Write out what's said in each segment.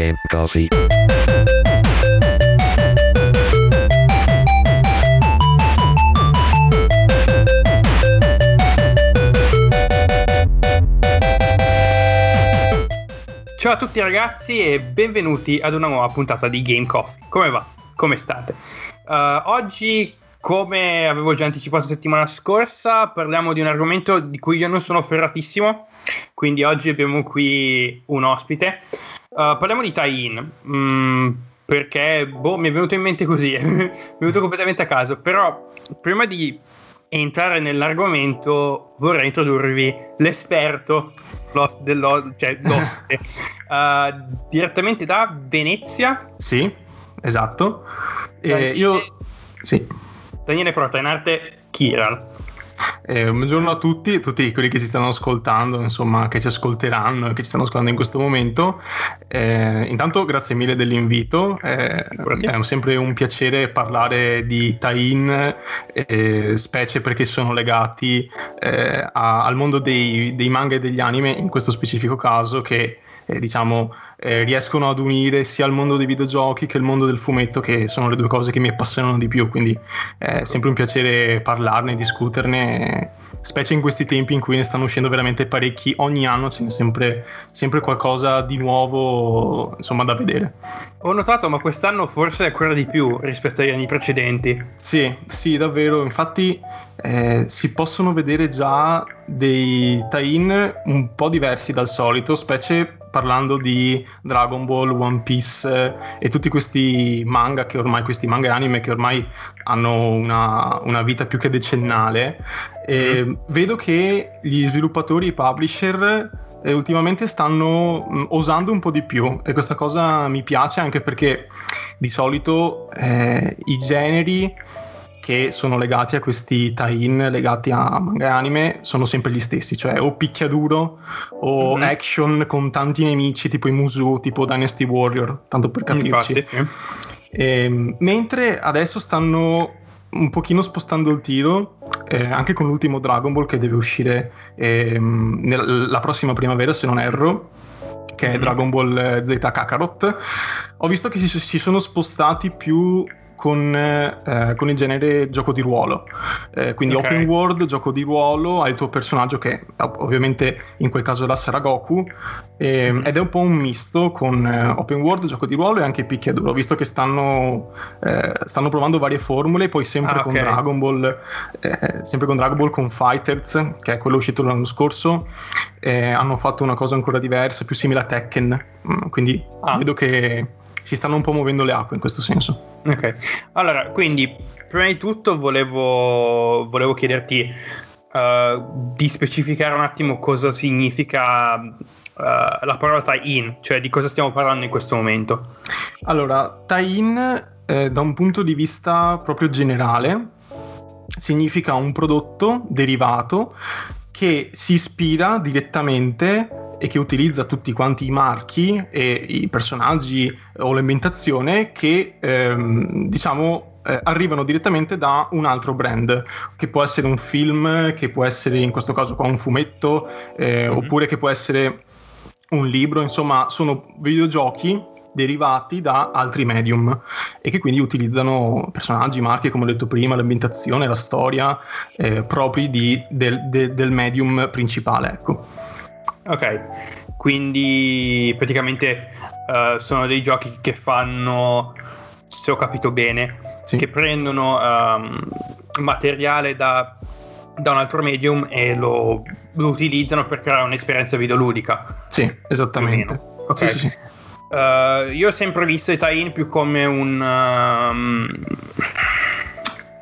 Game Coffee. Ciao a tutti ragazzi e benvenuti ad una nuova puntata di Game Coffee. Come va? Come state? Uh, oggi, come avevo già anticipato settimana scorsa, parliamo di un argomento di cui io non sono ferratissimo, quindi oggi abbiamo qui un ospite. Uh, parliamo di tie-in, mm, perché boh, mi è venuto in mente così, mi è venuto completamente a caso, però prima di entrare nell'argomento vorrei introdurvi l'esperto dello, cioè l'ospite uh, direttamente da Venezia. Sì esatto. E io sì. Daniele Prota in arte Kiran eh, buongiorno a tutti, tutti quelli che ci stanno ascoltando, insomma, che ci ascolteranno e che ci stanno ascoltando in questo momento. Eh, intanto, grazie mille dell'invito. Eh, è sempre un piacere parlare di tie-in, eh, specie perché sono legati eh, a, al mondo dei, dei manga e degli anime, in questo specifico caso, che eh, diciamo, eh, riescono ad unire sia il mondo dei videogiochi che il mondo del fumetto, che sono le due cose che mi appassionano di più. Quindi è sempre un piacere parlarne, discuterne, specie in questi tempi in cui ne stanno uscendo veramente parecchi. Ogni anno ce n'è sempre, sempre qualcosa di nuovo insomma, da vedere. Ho notato, ma quest'anno forse ancora di più rispetto agli anni precedenti. Sì, sì, davvero. Infatti eh, si possono vedere già dei tie-in un po' diversi dal solito, specie parlando di Dragon Ball, One Piece eh, e tutti questi manga che ormai, questi manga e anime che ormai hanno una, una vita più che decennale. E mm. Vedo che gli sviluppatori i publisher eh, ultimamente stanno mh, mm, osando un po' di più e questa cosa mi piace anche perché di solito eh, i generi che sono legati a questi tie-in legati a manga e anime sono sempre gli stessi, cioè o picchiaduro o mm-hmm. action con tanti nemici tipo i Musu, tipo Dynasty Warrior, tanto per capirci. Infatti, E, ehm, mentre adesso stanno un pochino spostando il tiro, eh, anche con l'ultimo Dragon Ball che deve uscire eh, la prossima primavera, se non erro, che è mm-hmm. Dragon Ball Z Kakarot. Ho visto che si, si sono spostati più con, eh, con, il genere gioco di ruolo. Eh, quindi okay. open world, gioco di ruolo, hai il tuo personaggio che ovviamente in quel caso è la Saragoku eh, ed è un po' un misto con eh, open world, gioco di ruolo e anche picchiaduro, visto che stanno, eh, stanno provando varie formule, poi sempre ah, con Dragon Ball, eh, sempre con Dragon Ball con Fighters, che è quello uscito l'anno scorso, hanno fatto una cosa ancora diversa, più simile a Tekken, mm, quindi ah. vedo che si stanno un po' muovendo le acque in questo senso. Ok, allora quindi prima di tutto volevo, volevo chiederti uh, di specificare un attimo cosa significa uh, la parola tie-in, cioè di cosa stiamo parlando in questo momento. Allora, tie-in eh, da un punto di vista proprio generale significa un prodotto derivato che si ispira direttamente e che utilizza tutti quanti i marchi e i personaggi o l'ambientazione che ehm, diciamo eh, arrivano direttamente da un altro brand che può essere un film che può essere in questo caso qua un fumetto eh, mm-hmm. oppure che può essere un libro insomma sono videogiochi derivati da altri medium e che quindi utilizzano personaggi, marche, come ho detto prima, l'ambientazione, la storia eh, propri di, del, de, del medium principale. Ecco. Ok, quindi praticamente uh, sono dei giochi che fanno, se ho capito bene, sì. che prendono um, materiale da, da, un altro medium e lo, lo, utilizzano per creare un'esperienza videoludica. Sì, esattamente. Ok. Sì, sì, uh, io ho sempre visto i tie-in più come un... Um,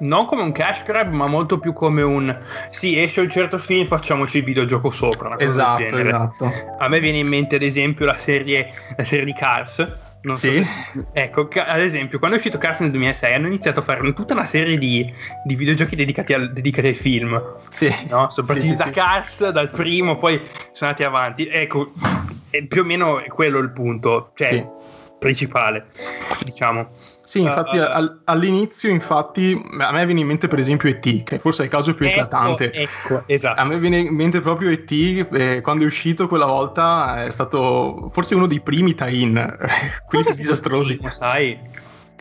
non come un cash grab, ma molto più come un sì, esce un certo film, facciamoci il videogioco sopra. esatto, esatto. A me viene in mente, ad esempio, la serie, la serie di Cars. Non sì. So ecco, ad esempio, quando è uscito Cars nel 2006 hanno iniziato a fare tutta una serie di, di videogiochi dedicati, al, dedicati, ai film. Sì. No? Sono partiti sì, da sì, Cars, dal primo, poi sono andati avanti. Ecco, più o meno è quello il punto, cioè, principale, diciamo. Sì, infatti uh, all- all'inizio, infatti, a me viene in mente per esempio E.T., che forse è il caso più ecco, eclatante. Ecco, esatto. A me viene in mente proprio E.T., eh, quando è uscito quella volta è stato forse uno dei primi tie-in, quelli disastrosi. Primo, sai?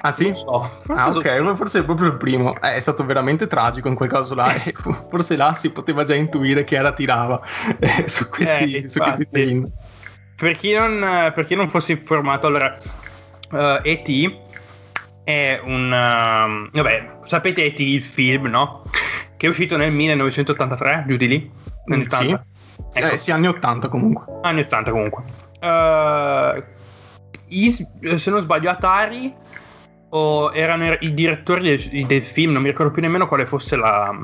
Ah sì? So, ah ok, forse è proprio il primo. Eh, è stato veramente tragico in quel caso là. forse là si poteva già intuire che era tirava eh, su questi, eh, su questi tie-in. Per chi, non, per chi non fosse informato, allora, uh, E.T è un... Uh, vabbè, sapete E.T. il film, no? Che è uscito nel 1983, giù di lì? Nel 80. Sì. Ecco. Eh, sì, anni 80 comunque. Anni 80 comunque. Uh, i, se non sbaglio Atari o erano i direttori del, del, film, non mi ricordo più nemmeno quale fosse la,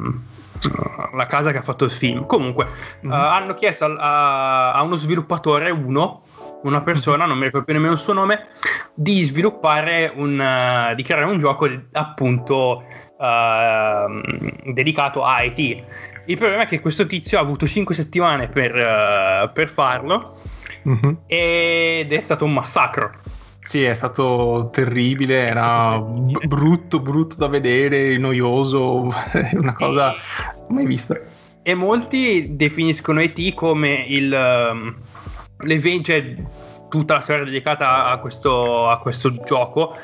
la casa che ha fatto il film. Comunque, mm-hmm. uh, hanno chiesto a, a, uno sviluppatore, uno, una persona, non mi ricordo più nemmeno il suo nome, di sviluppare un, uh, di creare un gioco appunto uh, dedicato a IT. Il problema è che questo tizio ha avuto 5 settimane per, uh, per farlo mm-hmm. ed è stato un massacro. Sì, è stato terribile, era stato terribile. brutto, brutto da vedere, noioso, una cosa e... mai vista. E molti definiscono ET come il... Um, l'evento, cioè tutta la storia dedicata a questo, a questo gioco.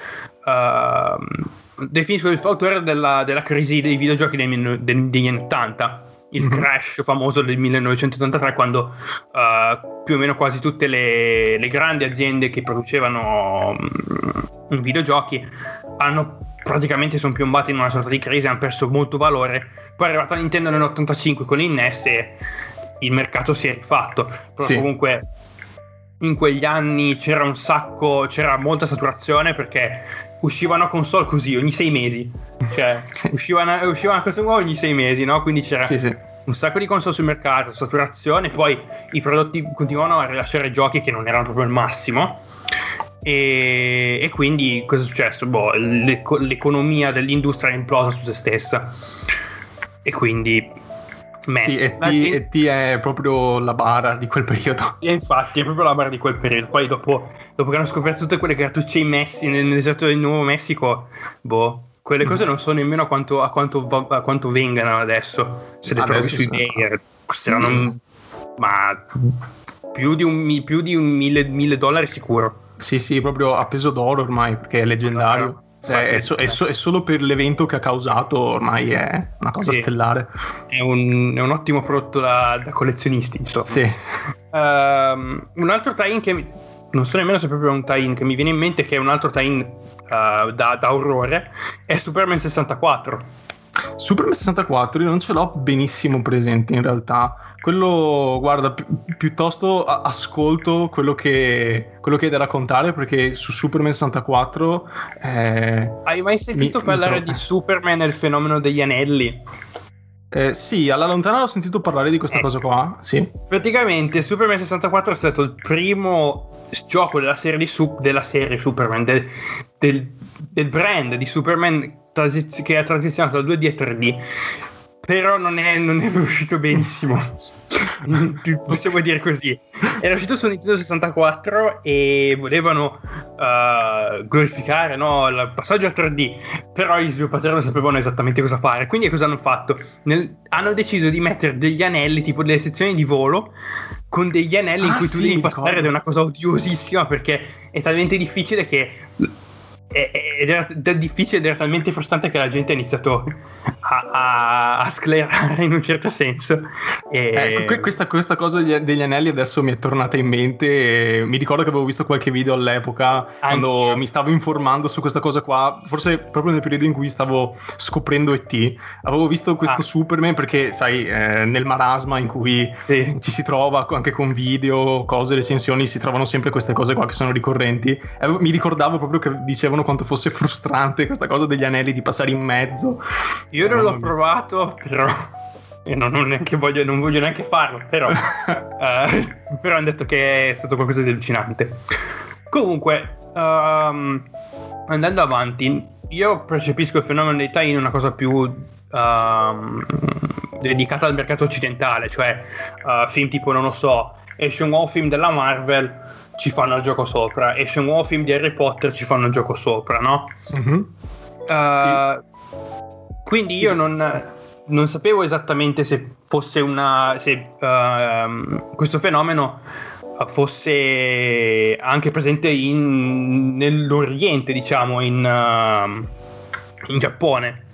Uh, definisco il fautore della, della, crisi dei videogiochi dei, degli anni 80 il mm-hmm. crash famoso del 1983 quando uh, più o meno quasi tutte le, le grandi aziende che producevano um, videogiochi hanno praticamente sono piombate in una sorta di crisi hanno perso molto valore poi è arrivata Nintendo nell'85 con l'INES e il mercato si è rifatto però sì. comunque in quegli anni c'era un sacco, c'era molta saturazione perché uscivano console così ogni sei mesi. Cioè, uscivano, uscivano console ogni sei mesi, no? Quindi c'era sì, sì. un sacco di console sul mercato, saturazione, poi i prodotti continuavano a rilasciare giochi che non erano proprio il massimo. E, e quindi cosa è successo? Boh, l'economia dell'industria è implosa su se stessa. E quindi Me. Sì, e T, T, è proprio la bara di quel periodo. E infatti, è proprio la bara di quel periodo. Poi dopo, dopo che hanno scoperto tutte quelle cartucce in Messi, nel, nel deserto del Nuovo Messico, boh, quelle cose non so nemmeno a quanto, a quanto, a quanto vengano adesso. Se le trovi su eBay, costeranno mm. ma più di un, più di un mille, mille dollari sicuro. Sì, sì, proprio a peso d'oro ormai, perché è leggendario. Cioè, è, so, è, so, è, solo per l'evento che ha causato, ormai è una cosa sì. stellare. È un, è un, ottimo prodotto da, da collezionisti, insomma. Sì. Um, un altro tie-in che non so nemmeno se è proprio un tie-in che mi viene in mente, che è un altro tie-in uh, da, da orrore, è Superman 64. Superman 64 io non ce l'ho benissimo presente in realtà. Quello, guarda, pi- piuttosto a- ascolto quello che, quello che hai da raccontare perché su Superman 64... Eh, hai mai sentito mi, parlare mi di Superman e il fenomeno degli anelli? Eh, sì, alla lontana ho sentito parlare di questa eh, cosa qua. Sì. Praticamente Superman 64 è stato il primo gioco della serie, di su- della serie Superman, del, del, del brand di Superman transiz- che ha transizionato da 2D a 3D però non è, non è uscito benissimo. Possiamo dire così. Era uscito su Nintendo 64 e volevano uh, glorificare no, il passaggio a 3D però gli sviluppatori non sapevano esattamente cosa fare. Quindi cosa hanno fatto? Nel, hanno deciso di mettere degli anelli tipo delle sezioni di volo con degli anelli ah, in cui sì, tu devi passare ed è una cosa odiosissima perché è talmente difficile che ed era difficile ed era talmente frustrante che la gente ha iniziato a, a, a sclerare in un certo senso. E... Ecco, questa, questa, cosa degli anelli adesso mi è tornata in mente. mi ricordo che avevo visto qualche video all'epoca Anche quando mi stavo informando su questa cosa qua, forse proprio nel periodo in cui stavo scoprendo ET. Avevo visto questo ah. Superman perché, sai, eh, nel marasma in cui sì. ci si trova anche con video, cose, recensioni, si trovano sempre queste cose qua che sono ricorrenti. mi ricordavo proprio che dicevano dicevano quanto fosse frustrante questa cosa degli anelli di passare in mezzo. Io non l'ho provato, però. E non, non, voglio, non voglio neanche farlo, però. uh, però hanno detto che è stato qualcosa di allucinante. Comunque, um, andando avanti, io percepisco il fenomeno dei tie-in una cosa più um, dedicata al mercato occidentale, cioè uh, film tipo, non lo so, esce un nuovo film della Marvel ci fanno il gioco sopra. Esce un nuovo film di Harry Potter, ci fanno il gioco sopra, no? Mhm. Uh, Sì. Quindi Sì. io non, non sapevo esattamente se fosse una. se ehm, questo fenomeno eh, fosse anche presente in, nell'Oriente, diciamo, in, ehm, in Giappone.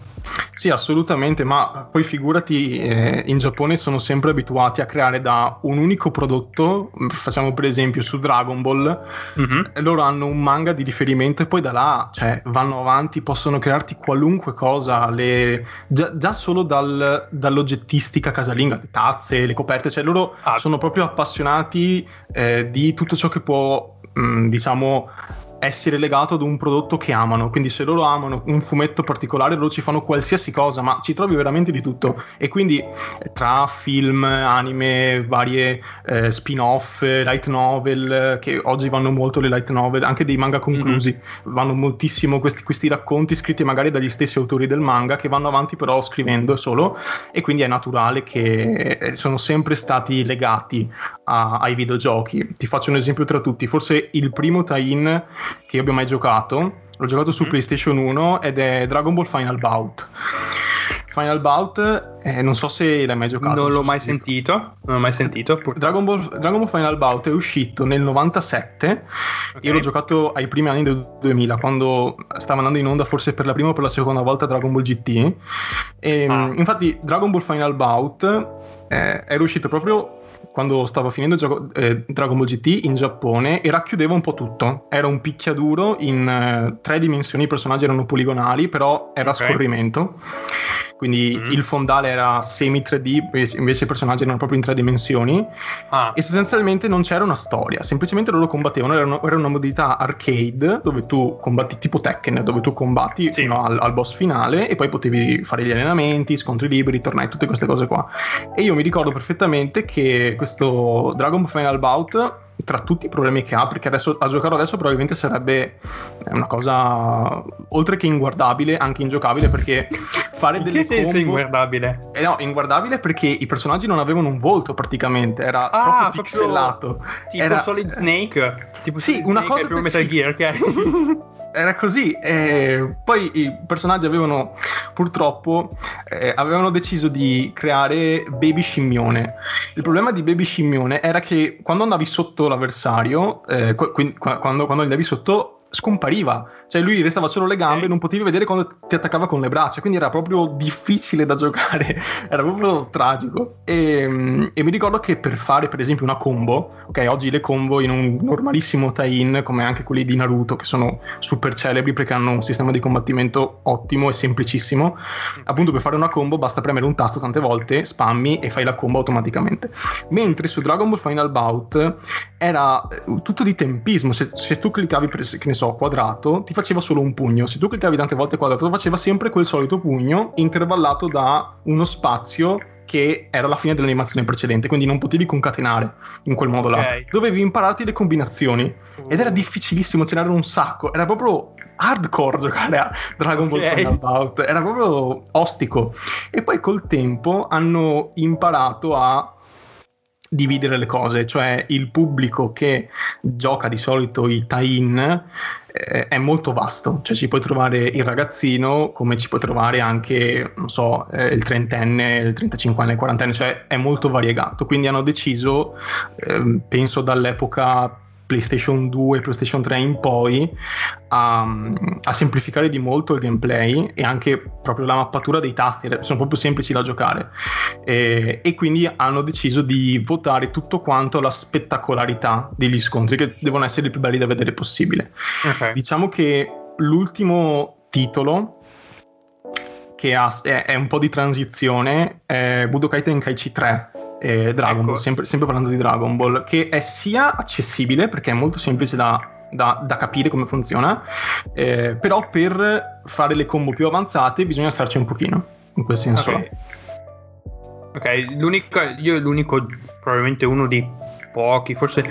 Sì, assolutamente, ma poi figurati, eh, in Giappone sono sempre abituati a creare da un unico prodotto, facciamo per esempio su Dragon Ball, Mhm. e loro hanno un manga di riferimento e poi da là cioè, vanno avanti, possono crearti qualunque cosa, le- già, già solo dal- dall'oggettistica casalinga, le tazze, le coperte, cioè loro Ah. sono proprio appassionati eh, di tutto ciò che può, mh, diciamo, essere legato ad un prodotto che amano. Quindi se loro amano un fumetto particolare, loro ci fanno qualsiasi cosa, ma ci trovi veramente di tutto. E quindi tra film, anime, varie eh, spin-off, light novel, che oggi vanno molto le light novel, anche dei manga conclusi, vanno moltissimo questi, questi racconti scritti magari dagli stessi autori del manga che vanno avanti però scrivendo solo e quindi è naturale che eh, sono sempre stati legati a- ai videogiochi. Ti faccio un esempio tra tutti, forse il primo tie-in che io abbia mai giocato, l'ho giocato su Mhm. PlayStation 1 ed è Dragon Ball Final Bout. Final Bout, eh, non so se l'hai mai giocato. Non l'ho mai se- sentito. Non l'ho mai sentito. Dragon Ball, Dragon Ball Final Bout è uscito nel 97. Ok. Io l'ho giocato ai primi anni del 2000, quando stava andando in onda forse per la prima o per la seconda volta Dragon Ball GT. E, Ah. Infatti, Dragon Ball Final Bout eh, era uscito proprio quando stava finendo il gioco, eh, Dragon Ball GT in Giappone e racchiudeva un po' tutto. Era un picchiaduro in eh, tre dimensioni, i personaggi erano poligonali, però era a Ok. scorrimento. Quindi Mm. il fondale era semi 3D, invece i personaggi erano proprio in tre dimensioni. Ah, E sostanzialmente non c'era una storia, semplicemente loro combattevano, era una, era una modalità arcade dove tu combatti tipo Tekken, dove tu combatti Sì. fino al, al boss finale e poi potevi fare gli allenamenti, scontri liberi, tornei, tutte queste cose qua. E io mi ricordo perfettamente che questo Dragon Final Bout tra tutti i problemi che ha, perché adesso a giocarlo adesso probabilmente sarebbe una cosa oltre che inguardabile, anche ingiocabile, perché fare in delle che senso combo- inguardabile? eh no, inguardabile perché i personaggi non avevano un volto praticamente, era Ah, troppo pixelato. Tipo Era- Solid Snake? Tipo Sì, Solid una Snake cosa per- Metal sì. Gear, ok? Era così. e poi i personaggi avevano purtroppo eh, avevano deciso di creare Baby Scimmione. Il problema di Baby Scimmione era che quando andavi sotto l'avversario, eh, qu- quindi qua- quando, quando andavi sotto scompariva, cioè lui restava solo le gambe non potevi vedere quando ti attaccava con le braccia, quindi era proprio difficile da giocare, era proprio tragico. E, mm, e mi ricordo che per fare per esempio una combo, ok, oggi le combo in un normalissimo tie-in come anche quelli di Naruto che sono super celebri perché hanno un sistema di combattimento ottimo e semplicissimo, appunto per fare una combo basta premere un tasto tante volte, spammi e fai la combo automaticamente. Mentre su Dragon Ball Final Bout era eh, tutto di tempismo, se, se tu cliccavi per, che ne so, quadrato, ti faceva solo un pugno, se tu cliccavi tante volte quadrato, faceva sempre quel solito pugno intervallato da uno spazio che era la fine dell'animazione precedente, quindi non potevi concatenare in quel modo là. Ok. Dovevi impararti le combinazioni ed era difficilissimo, ce n'erano un sacco, era proprio hardcore giocare a Dragon Ball Ok. Final Bout, era proprio ostico. E poi col tempo hanno imparato a dividere le cose, cioè il pubblico che gioca di solito i tie-in eh, è molto vasto, cioè ci puoi trovare il ragazzino come ci puoi trovare anche, non so, eh, il trentenne, il 35enne, il quarantenne, cioè è molto variegato, quindi hanno deciso, ehm, penso dall'epoca PlayStation 2, PlayStation 3 in poi, a, a semplificare di molto il gameplay e anche proprio la mappatura dei tasti, sono proprio semplici da giocare. E, e quindi hanno deciso di votare tutto quanto alla spettacolarità degli scontri, che devono essere i più belli da vedere possibile. Ok. Diciamo che l'ultimo titolo che ha, è, è un po' di transizione è Budokai Tenkaichi 3 eh, Dragon Ecco. Ball, sempre, sempre parlando di Dragon Ball, che è sia accessibile perché è molto semplice da, da- da capire come funziona, eh, però per fare le combo più avanzate bisogna starci un pochino, in quel senso. Ok, Ok, l'unico, io l'unico, probabilmente uno di pochi, forse,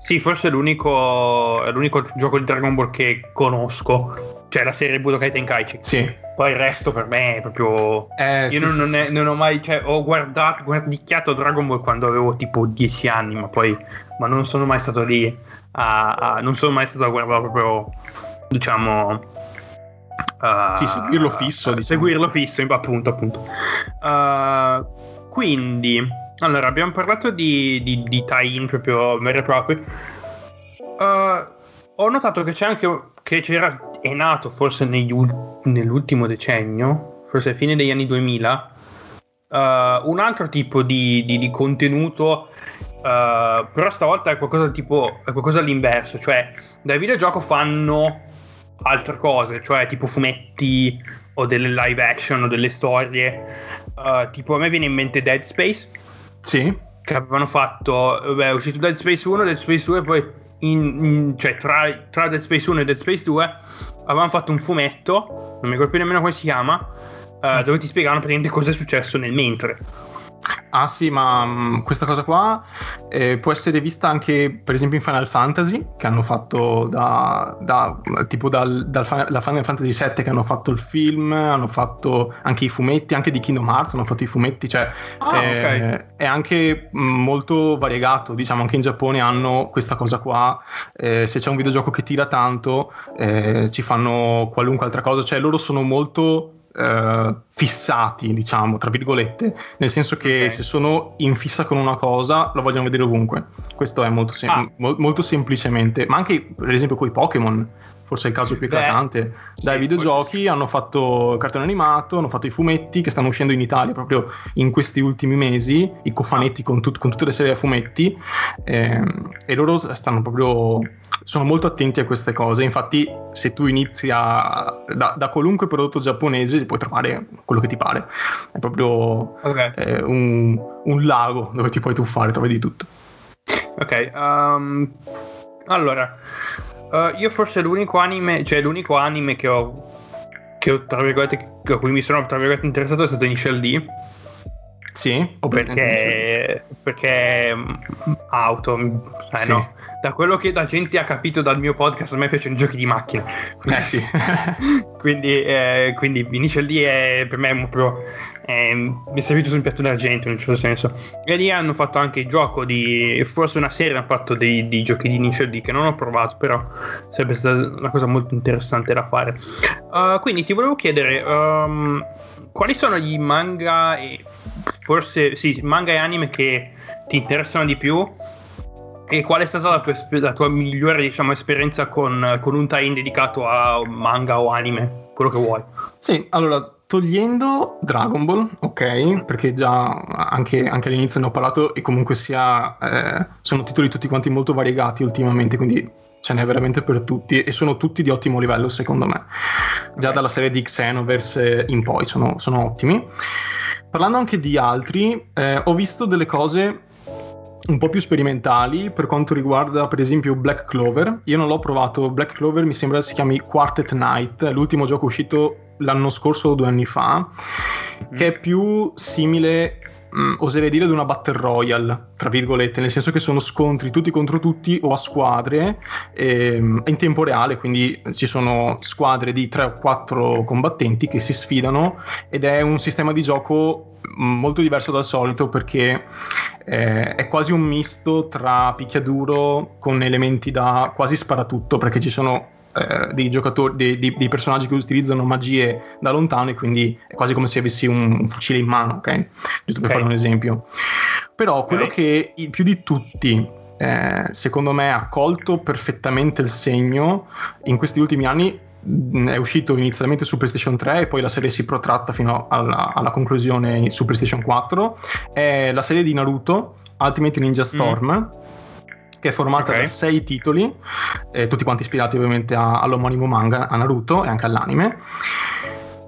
sì, forse l'unico, è l'unico gioco di Dragon Ball che conosco cioè la serie Budokai Tenkaichi. Sì. Poi il resto per me è proprio... Eh, Io sì, non, sì, non è- non ho mai... Cioè, ho guardato, guardicchiato Dragon Ball quando avevo tipo 10 anni, ma poi... Ma non sono mai stato lì a... a- non sono mai stato a guardare proprio, diciamo... a- Sì, seguirlo fisso, a diciamo. Seguirlo fisso, appunto, appunto. Uh, quindi... Allora, abbiamo parlato di, di, di tie-in proprio veri e propri. Uh, ho notato che c'è anche che c'era è nato forse negli ul- nell'ultimo decennio, forse a fine degli anni 2000, uh, un altro tipo di, di- di contenuto, uh, però stavolta è qualcosa tipo è qualcosa all'inverso, cioè dal videogioco fanno altre cose, cioè tipo fumetti o delle live action o delle storie. Uh, tipo a me viene in mente Dead Space Sì, che avevano fatto, vabbè, è uscito Dead Space 1, Dead Space 2, poi in- in- cioè tra, tra Dead Space 1 e Dead Space 2 avevano fatto un fumetto, non mi ricordo più nemmeno come si chiama, eh, dove ti spiegavano praticamente cosa è successo nel mentre. Ah sì, ma mh, questa cosa qua eh, può essere vista anche per esempio in Final Fantasy, che hanno fatto da, da- tipo dal, dal Final, da Final Fantasy VII che hanno fatto il film, hanno fatto anche i fumetti, anche di Kingdom Hearts hanno fatto i fumetti, cioè Ah, eh, ok. è anche mh, molto variegato, diciamo anche in Giappone hanno questa cosa qua, eh, se c'è un videogioco che tira tanto eh, ci fanno qualunque altra cosa, cioè loro sono molto eh, fissati, diciamo, tra virgolette, nel senso che Ok. se sono in fissa con una cosa la vogliono vedere ovunque. Questo è molto, sem- Ah. mol- molto semplicemente, ma anche per esempio con i Pokémon, forse è il caso più eclatante. Dai sì, videogiochi hanno fatto il cartone animato, hanno fatto i fumetti che stanno uscendo in Italia proprio in questi ultimi mesi, i cofanetti con, tut- con tutte le serie a fumetti, ehm, e loro stanno proprio sono molto attenti a queste cose. Infatti, se tu inizi a, da, da qualunque prodotto giapponese, puoi trovare quello che ti pare. È proprio Ok, eh, un, un lago dove ti puoi tuffare, trovi di tutto. ok. um, allora, eh, io forse l'unico anime, cioè l'unico anime che ho, che ho, tra virgolette, a cui mi sono, tra virgolette, interessato è stato Initial D. Sì, perché, perché mm, auto, eh Sì. no, da quello che la gente ha capito dal mio podcast, a me piacciono i giochi di macchine. Eh sì. quindi, eh, quindi Initial D è per me proprio eh, mi è servito su un piatto d'argento in un certo senso. E lì hanno fatto anche il gioco di forse una serie hanno fatto dei, di giochi di Initial D che non ho provato, però sarebbe stata una cosa molto interessante da fare. Uh, quindi ti volevo chiedere um, quali sono gli manga e forse sì, manga e anime che ti interessano di più e qual è stata la tua, la tua migliore diciamo, esperienza con, con un tie-in dedicato a manga o anime, quello che vuoi. Sì, allora, togliendo Dragon Ball, ok, perché già anche, anche all'inizio ne ho parlato e comunque sia, eh, sono titoli tutti quanti molto variegati ultimamente, quindi ce n'è veramente per tutti e sono tutti di ottimo livello secondo me. Già dalla serie di Xenoverse in poi sono, sono ottimi. Parlando anche di altri, eh, ho visto delle cose un po' più sperimentali per quanto riguarda per esempio Black Clover. Io non l'ho provato, Black Clover mi sembra si chiami Quartet Night, l'ultimo gioco uscito l'anno scorso o due anni fa, che è più simile, mh, oserei dire, ad una Battle Royale, tra virgolette, nel senso che sono scontri tutti contro tutti o a squadre ehm, in tempo reale, quindi ci sono squadre di 3 o 4 combattenti che si sfidano ed è un sistema di gioco molto diverso dal solito perché eh, è quasi un misto tra picchiaduro con elementi da quasi sparatutto perché ci sono eh, dei giocatori, dei, dei- dei personaggi che utilizzano magie da lontano e quindi è quasi come se avessi un, un fucile in mano, ok? Giusto per Ok. fare un esempio. Però quello Ok. che più di tutti, eh, secondo me, ha colto perfettamente il segno in questi ultimi anni mh, è uscito inizialmente su PlayStation 3 e poi la serie si protratta fino alla, alla conclusione su PlayStation 4 è la serie di Naruto Ultimate Ninja Storm che è formata Ok. da sei titoli eh, tutti quanti ispirati ovviamente a- all'omonimo manga a Naruto e anche all'anime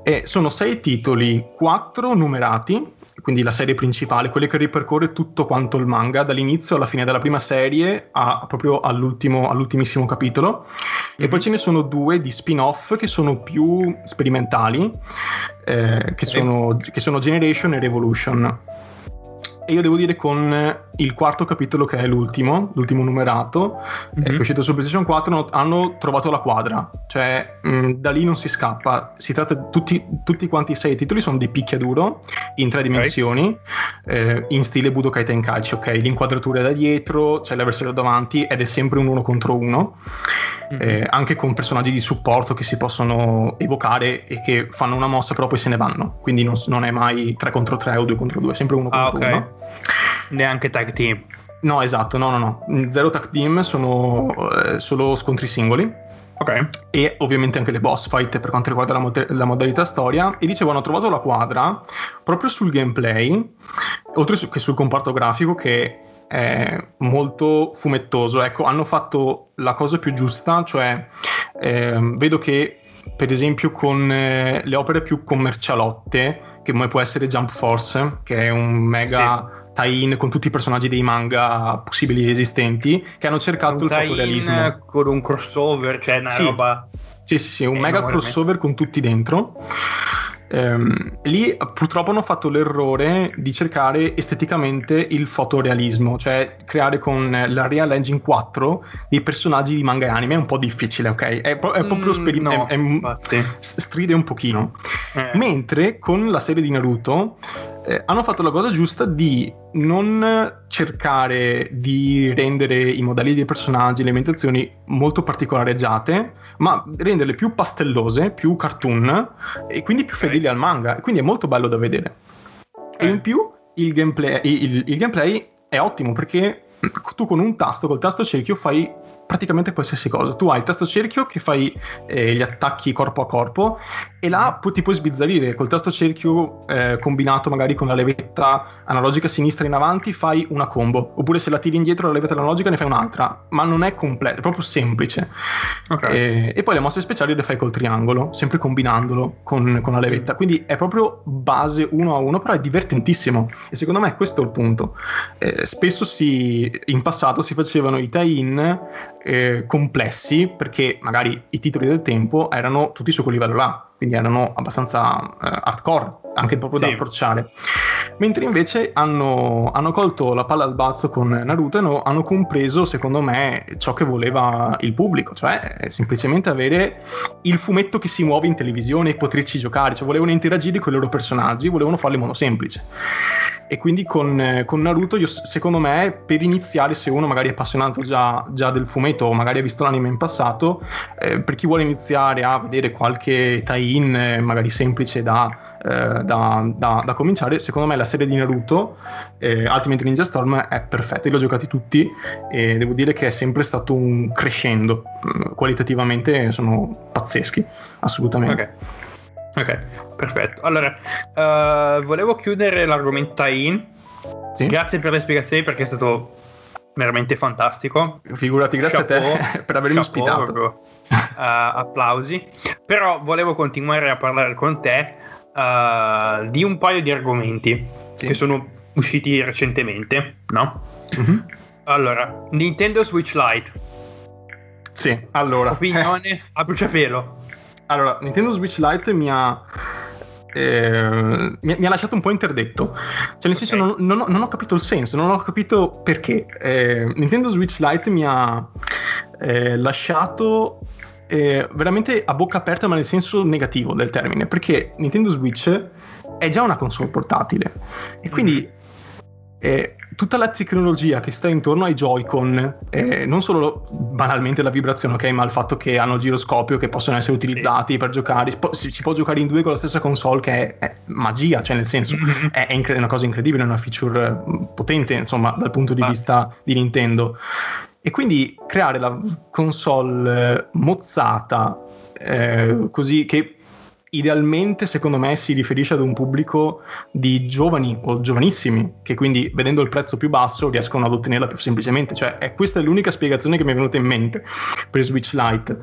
e sono sei titoli, quattro numerati quindi la serie principale, quella che ripercorre tutto quanto il manga, dall'inizio alla fine della prima serie a, proprio all'ultimo, all'ultimissimo capitolo. E poi ce ne sono due di spin-off che sono più sperimentali, eh, che, sono, che sono Generation e Revolution. E io devo dire con il quarto capitolo che è l'ultimo, l'ultimo numerato, mm-hmm. che è uscito su PlayStation 4, hanno, trovato la quadra, cioè mh, da lì non si scappa, si tratta di tutti, tutti quanti i sei titoli sono di picchiaduro in tre dimensioni, okay. eh, in stile Budokai Tenkaichi, ok? L'inquadratura è da dietro, c'è l'avversario davanti ed è sempre un uno contro uno, mm-hmm. eh, anche con personaggi di supporto che si possono evocare e che fanno una mossa però poi se ne vanno, quindi non, non è mai 3 contro 3 o 2 contro 2, è sempre uno ah, contro okay. uno. Neanche tag team. No, esatto, no, no, no. Zero tag team sono eh, solo scontri singoli. Ok. E ovviamente anche le boss fight per quanto riguarda la, mod- la, modalità storia. E dicevo, hanno trovato la quadra proprio sul gameplay, oltre che sul comparto grafico che molto fumettoso. Ecco, hanno fatto la cosa più giusta, cioè eh, vedo che per esempio con eh, le opere più commercialotte, che come può essere Jump Force, che è un mega... Sì tie-in con tutti i personaggi dei manga possibili esistenti che hanno cercato un il fotorealismo con un crossover cioè una sì. roba sì sì sì un mega enorme. crossover con tutti dentro ehm, lì purtroppo hanno fatto l'errore di cercare esteticamente il fotorealismo cioè creare con la Real Engine 4 dei personaggi di manga e anime. È un po' difficile ok? È, è proprio mm, sperimento no, stride un pochino. Eh. mentre con la serie di Naruto eh, hanno fatto la cosa giusta di non cercare di rendere i modelli dei personaggi, le ambientazioni molto particolareggiate, ma renderle più pastellose, più cartoon e quindi più fedeli al manga. Quindi è molto bello da vedere. E in più il gameplay, il, il gameplay è ottimo perché tu con un tasto, col tasto cerchio, fai praticamente qualsiasi cosa. Tu hai il tasto cerchio che fai eh, gli attacchi corpo a corpo e là pu- ti puoi sbizzarrire. Col tasto cerchio eh, combinato magari con la levetta analogica sinistra in avanti fai una combo. Oppure se la tiri indietro la levetta analogica ne fai un'altra. Ma non è completo è proprio semplice. Okay. e, e, poi le mosse speciali le fai col triangolo sempre combinandolo con, con la levetta. Quindi è proprio base uno a uno però è divertentissimo. E secondo me questo è il punto. Eh, spesso si, in passato si facevano i tie-in eh, complessi perché magari i titoli del tempo erano tutti su quel livello là quindi erano abbastanza eh, hardcore anche proprio sì. da approcciare. Mentre invece hanno, hanno, colto la palla al balzo con Naruto e no, hanno compreso, secondo me, ciò che voleva il pubblico, cioè semplicemente avere il fumetto che si muove in televisione e poterci giocare, cioè volevano interagire con i loro personaggi, volevano farlo in modo semplice. E quindi con, con Naruto, io, secondo me, per iniziare, se uno magari è appassionato già, già del fumetto o magari ha visto l'anime in passato, eh, per chi vuole iniziare a vedere qualche tie-in, eh, magari semplice da, eh, da, da, da, cominciare, secondo me la serie di Naruto, eh, Ultimate Ninja Storm, è perfetta. Io li ho giocati tutti e devo dire che è sempre stato un crescendo. Mm, qualitativamente sono pazzeschi, assolutamente. Ok. Ok, perfetto. Allora, uh, volevo chiudere l'argomento tie-in. Sì? Grazie per le spiegazioni perché è stato veramente fantastico. Figurati, grazie chapeau, a te per avermi chapeau, ospitato. Proprio, uh, applausi. Però volevo continuare a parlare con te uh, di un paio di argomenti sì. che sono usciti recentemente, no? Mm-hmm. Allora, Nintendo Switch Lite. Sì, allora. Opinione a bruciapelo. Allora, Nintendo Switch Lite mi ha, eh, mi, mi, ha lasciato un po' interdetto. Cioè, nel senso, non, non, ho, non, ho, capito il senso, non ho capito perché. Eh, Nintendo Switch Lite mi ha eh, lasciato eh, veramente a bocca aperta, ma nel senso negativo del termine, perché Nintendo Switch è già una console portatile e quindi mm eh, tutta la tecnologia che sta intorno ai Joy-Con, eh, non solo banalmente la vibrazione, ok, ma il fatto che hanno il giroscopio che possono essere utilizzati sì. per giocare, si può, si, può, giocare in due con la stessa console che è, è magia, cioè nel senso mm-hmm. è, è incre- una cosa incredibile, una feature mm, potente, insomma, dal punto di ah. vista di Nintendo. E quindi creare la console eh, mozzata, eh, così che idealmente secondo me si riferisce ad un pubblico di giovani o giovanissimi che quindi vedendo il prezzo più basso riescono ad ottenerla più semplicemente. Cioè è questa è l'unica spiegazione che mi è venuta in mente per Switch Lite.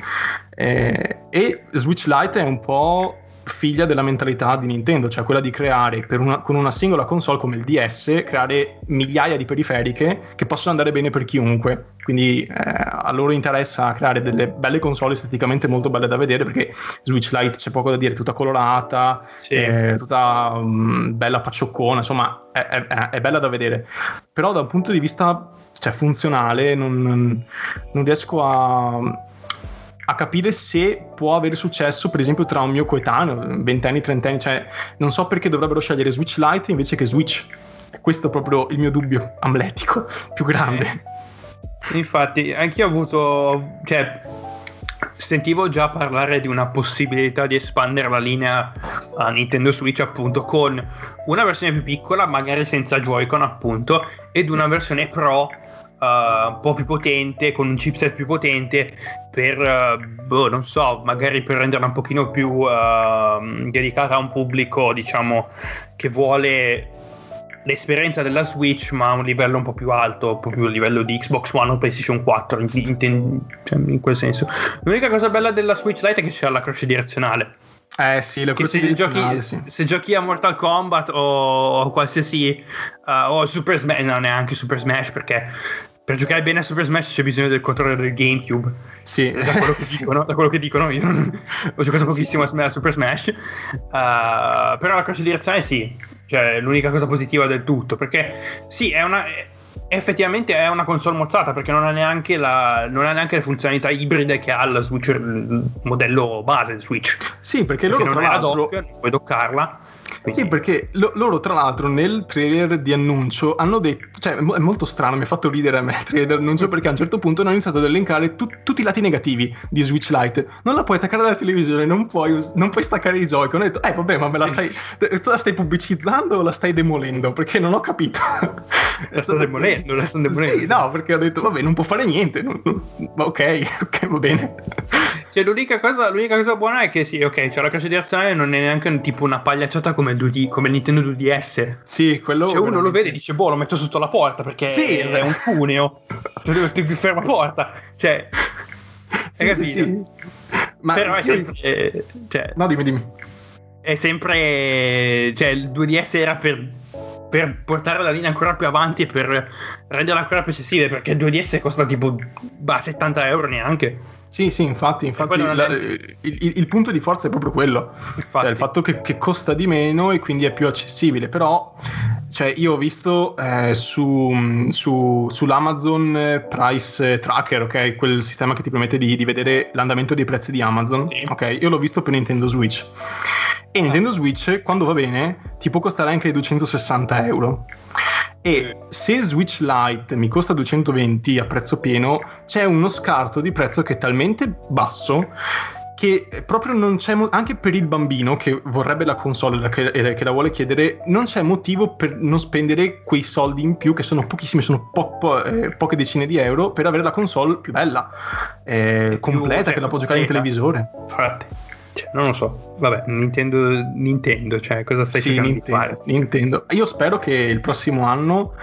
Eh, e Switch Lite è un po' figlia della mentalità di Nintendo, cioè quella di creare una, con una singola console come il DS, creare migliaia di periferiche che possono andare bene per chiunque. Quindi eh, a loro interessa creare delle belle console esteticamente molto belle da vedere perché Switch Lite c'è poco da dire, tutta colorata, sì. eh, tutta um, bella paccioccona, insomma è, è, è, bella da vedere. Però da un punto di vista cioè, funzionale non, non riesco a a capire se può avere successo, per esempio, tra un mio coetaneo, ventenni, trentenni, cioè non so perché dovrebbero scegliere Switch Lite invece che Switch. Questo è proprio il mio dubbio amletico più grande. Eh, infatti, anch'io ho avuto, cioè, sentivo già parlare di una possibilità di espandere la linea a Nintendo Switch appunto con una versione più piccola, magari senza Joy-Con appunto, ed una versione Pro uh, un po' più potente, con un chipset più potente, per, uh, boh, non so, magari per renderla un pochino più uh, dedicata a un pubblico, diciamo, che vuole l'esperienza della Switch ma a un livello un po' più alto, proprio a livello di Xbox One o PlayStation 4 in, in, cioè, in, quel senso. L'unica cosa bella della Switch Lite è che c'è la croce direzionale. Eh sì, la croce se giochi, sì. se giochi a Mortal Kombat o, o qualsiasi uh, o Super Smash, no neanche Super Smash perché per giocare bene a Super Smash c'è bisogno del controller del GameCube. Sì, da quello che dicono, da quello che dicono io non, ho giocato pochissimo sì. a Super Smash. Uh, però la croce direzione sì, cioè l'unica cosa positiva del tutto, perché sì, è una effettivamente è una console mozzata perché non ha neanche, la, non ha neanche le funzionalità ibride che ha il Switch il modello base del Switch. Sì, perché, perché loro non tra l'altro... dock, non puoi doccarla. Quindi... Sì, perché lo, loro tra l'altro nel trailer di annuncio hanno detto, cioè è molto strano, mi ha fatto ridere a me il trailer di annuncio perché a un certo punto hanno iniziato ad elencare tu, tutti i lati negativi di Switch Lite. Non la puoi attaccare alla televisione, non puoi, non puoi staccare i Joy-Con. Ho detto, eh vabbè, ma me la stai, la stai pubblicizzando o la stai demolendo? Perché non ho capito. La sto demolendo, la sto demolendo. Sì, no, perché ho detto, vabbè, non può fare niente. Non, non, ok, ok, va bene. Cioè, l'unica cosa, l'unica cosa buona è che sì, ok, c'è la cassa di azione non è neanche tipo una pagliacciata come il, 2D, come il Nintendo 2DS. Sì, quello. Cioè, uno lo vede e dice, boh, lo metto sotto la porta perché sì, è un cuneo. cioè, ti ferma porta. Cioè, sì, hai capito? Sì, sì. Ma Però è sempre. Eh, cioè, no, dimmi, dimmi. È sempre. Cioè, il 2DS era per per portare la linea ancora più avanti e per renderla ancora più accessibile perché il 2DS costa tipo bah, 70 euro neanche. Sì, sì, infatti, infatti la, è... il, il, il, punto di forza è proprio quello, cioè il fatto che, che, costa di meno e quindi è più accessibile, però cioè, io ho visto eh, su, su, sull'Amazon Price Tracker, ok, quel sistema che ti permette di, di vedere l'andamento dei prezzi di Amazon, sì. ok, io l'ho visto per Nintendo Switch e Nintendo Switch, quando va bene, ti può costare anche 260 euro. E se Switch Lite mi costa 220 a prezzo pieno, c'è uno scarto di prezzo che è talmente basso che proprio non c'è mo- anche per il bambino che vorrebbe la console che, che, la vuole chiedere non c'è motivo per non spendere quei soldi in più che sono pochissimi sono po- po- eh, poche decine di euro per avere la console più bella eh, completa che la può giocare in televisore. Infatti cioè, non lo so. Vabbè, Nintendo, Nintendo cioè, cosa stai sì, cercando Nintendo, di fare? Nintendo. Io spero che il prossimo anno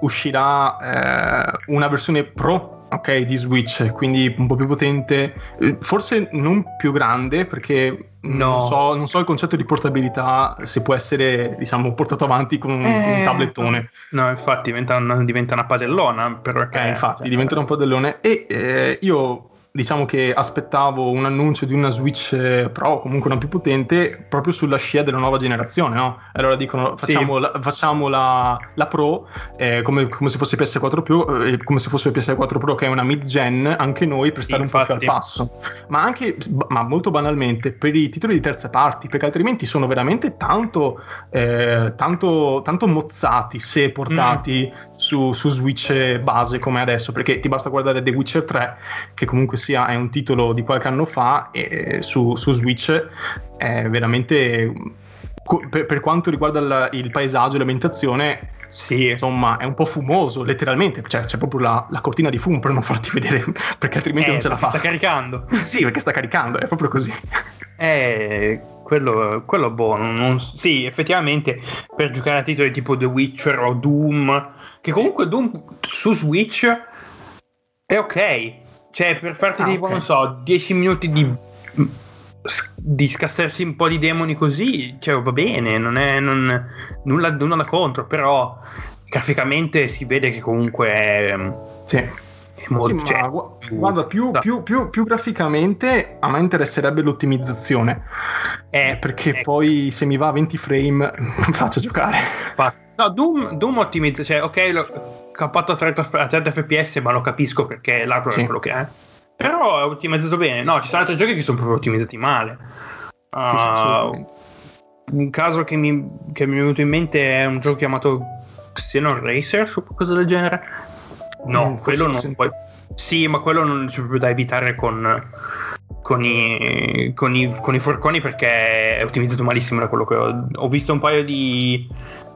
uscirà eh, una versione Pro ok, di Switch, quindi un po' più potente, eh, forse non più grande perché no. non, so, non, so, il concetto di portabilità se può essere diciamo portato avanti con un, eh, un tablettone. No, infatti diventa una, diventa una padellona. Perché, eh, infatti cioè, diventa un padellone e eh, io diciamo che aspettavo un annuncio di una Switch eh, Pro, comunque una più potente, proprio sulla scia della nuova generazione, no? Allora dicono facciamo, sì. la, facciamo la, la, Pro eh, come, come, se fosse PS4 Pro, eh, come se fosse PS4 Pro che è una mid-gen, anche noi per stare sì, un po' più al passo. Ma anche, ma molto banalmente, per i titoli di terze parti, perché altrimenti sono veramente tanto, eh, tanto, tanto mozzati se portati mm. su, su Switch base come adesso, perché ti basta guardare The Witcher 3, che comunque sia è un titolo di qualche anno fa e su, su Switch è veramente per, per quanto riguarda il, il paesaggio e l'ambientazione sì. insomma è un po' fumoso letteralmente. Cioè c'è proprio la, la cortina di fumo per non farti vedere perché altrimenti eh, non ce la fa sta caricando. Sì perché sta caricando è proprio così. Eh quello, quello buono non, sì effettivamente per giocare a titoli tipo The Witcher o Doom che comunque Doom su Switch è ok cioè, per farti ah, tipo, okay. non so, 10 minuti di di scassarsi un po' di demoni così, cioè va bene, non è non, nulla, nulla da contro, però graficamente si vede che comunque è, sì. è molto... Sì, cioè, gu- guarda, più, più, più, più, graficamente a me interesserebbe l'ottimizzazione, eh, perché eh, poi se mi va a 20 frame faccio giocare. No, Doom, Doom ottimizza, cioè ok, l'ho cappato a 30, a 30 fps, ma lo capisco perché l'hardware sì. è quello che è. Però è ottimizzato bene. No, ci sono altri giochi che sono proprio ottimizzati male. Uh, sì, un caso che mi, che mi, è venuto in mente è un gioco chiamato Xenon Racer o qualcosa del genere. No, mm, quello non sì. puoi. Sì, ma quello non c'è proprio da evitare con, con, i, con, i, con, i, forconi perché è ottimizzato malissimo da quello che ho. Ho visto un paio di,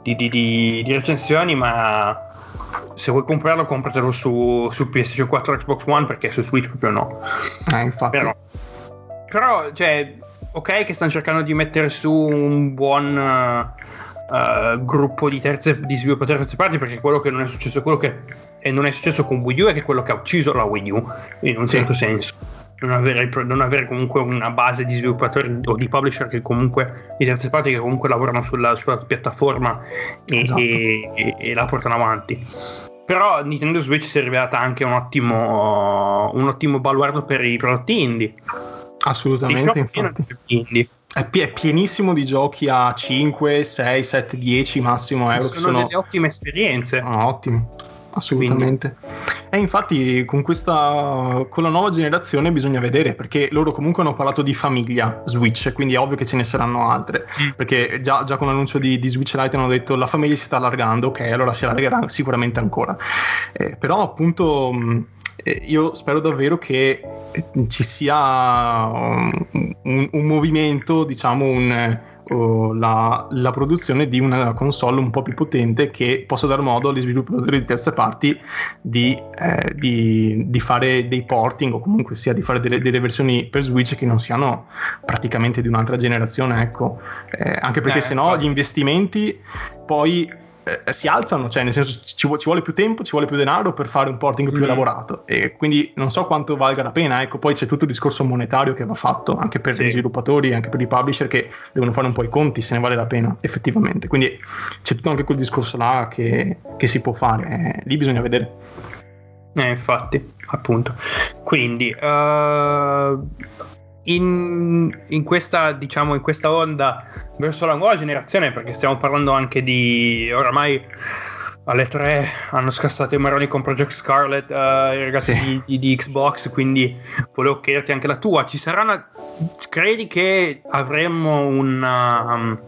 di, di, di recensioni, ma se vuoi comprarlo compratelo su, su PS4 4 Xbox One perché su Switch proprio no. Eh, infatti. Però, però cioè ok che stanno cercando di mettere su un buon uh, gruppo di, terze, di sviluppatori terze parti perché quello che non è successo quello che non è successo con Wii U è che quello che ha ucciso la Wii U in un certo senso non avere, non avere, comunque una base di sviluppatori o di publisher che comunque di terze parti che comunque lavorano sulla, sulla piattaforma e, esatto. e, e, e, la portano avanti. Però Nintendo Switch si è rivelata anche un ottimo, un ottimo baluardo per i prodotti indie. Assolutamente, infatti. Indie. È, è, pienissimo di giochi a 5, 6, 7, 10 massimo euro. Sono, sono delle ottime esperienze. Ah, ottimi assolutamente. E infatti con questa con la nuova generazione bisogna vedere perché loro comunque hanno parlato di famiglia Switch, quindi è ovvio che ce ne saranno altre. Mm. Perché già, già con l'annuncio di, di, Switch Lite hanno detto la famiglia si sta allargando, ok, allora si allargherà sicuramente ancora. Eh, però appunto eh, io spero davvero che ci sia un, un, un movimento, diciamo un la, la, produzione di una console un po' più potente che possa dar modo agli sviluppatori di terze parti di, eh, di, di fare dei porting o comunque sia di fare delle, delle, versioni per Switch che non siano praticamente di un'altra generazione ecco. Eh, anche perché eh, se no gli investimenti poi eh, si alzano, cioè nel senso ci, ci, vuole più tempo, ci vuole più denaro per fare un porting più mm. elaborato e quindi non so quanto valga la pena, ecco poi c'è tutto il discorso monetario che va fatto anche per sì. gli sviluppatori, anche per i publisher che devono fare un po' i conti se ne vale la pena effettivamente, quindi c'è tutto anche quel discorso là che, che si può fare, eh, lì bisogna vedere. Eh, infatti, appunto. Quindi, uh, in, in, questa, diciamo, in questa onda verso la nuova generazione, perché stiamo parlando anche di oramai alle tre hanno scassato i maroni con Project Scarlet uh, i ragazzi sì. di, di, Xbox quindi volevo chiederti anche la tua. Ci sarà una credi che avremmo una, um,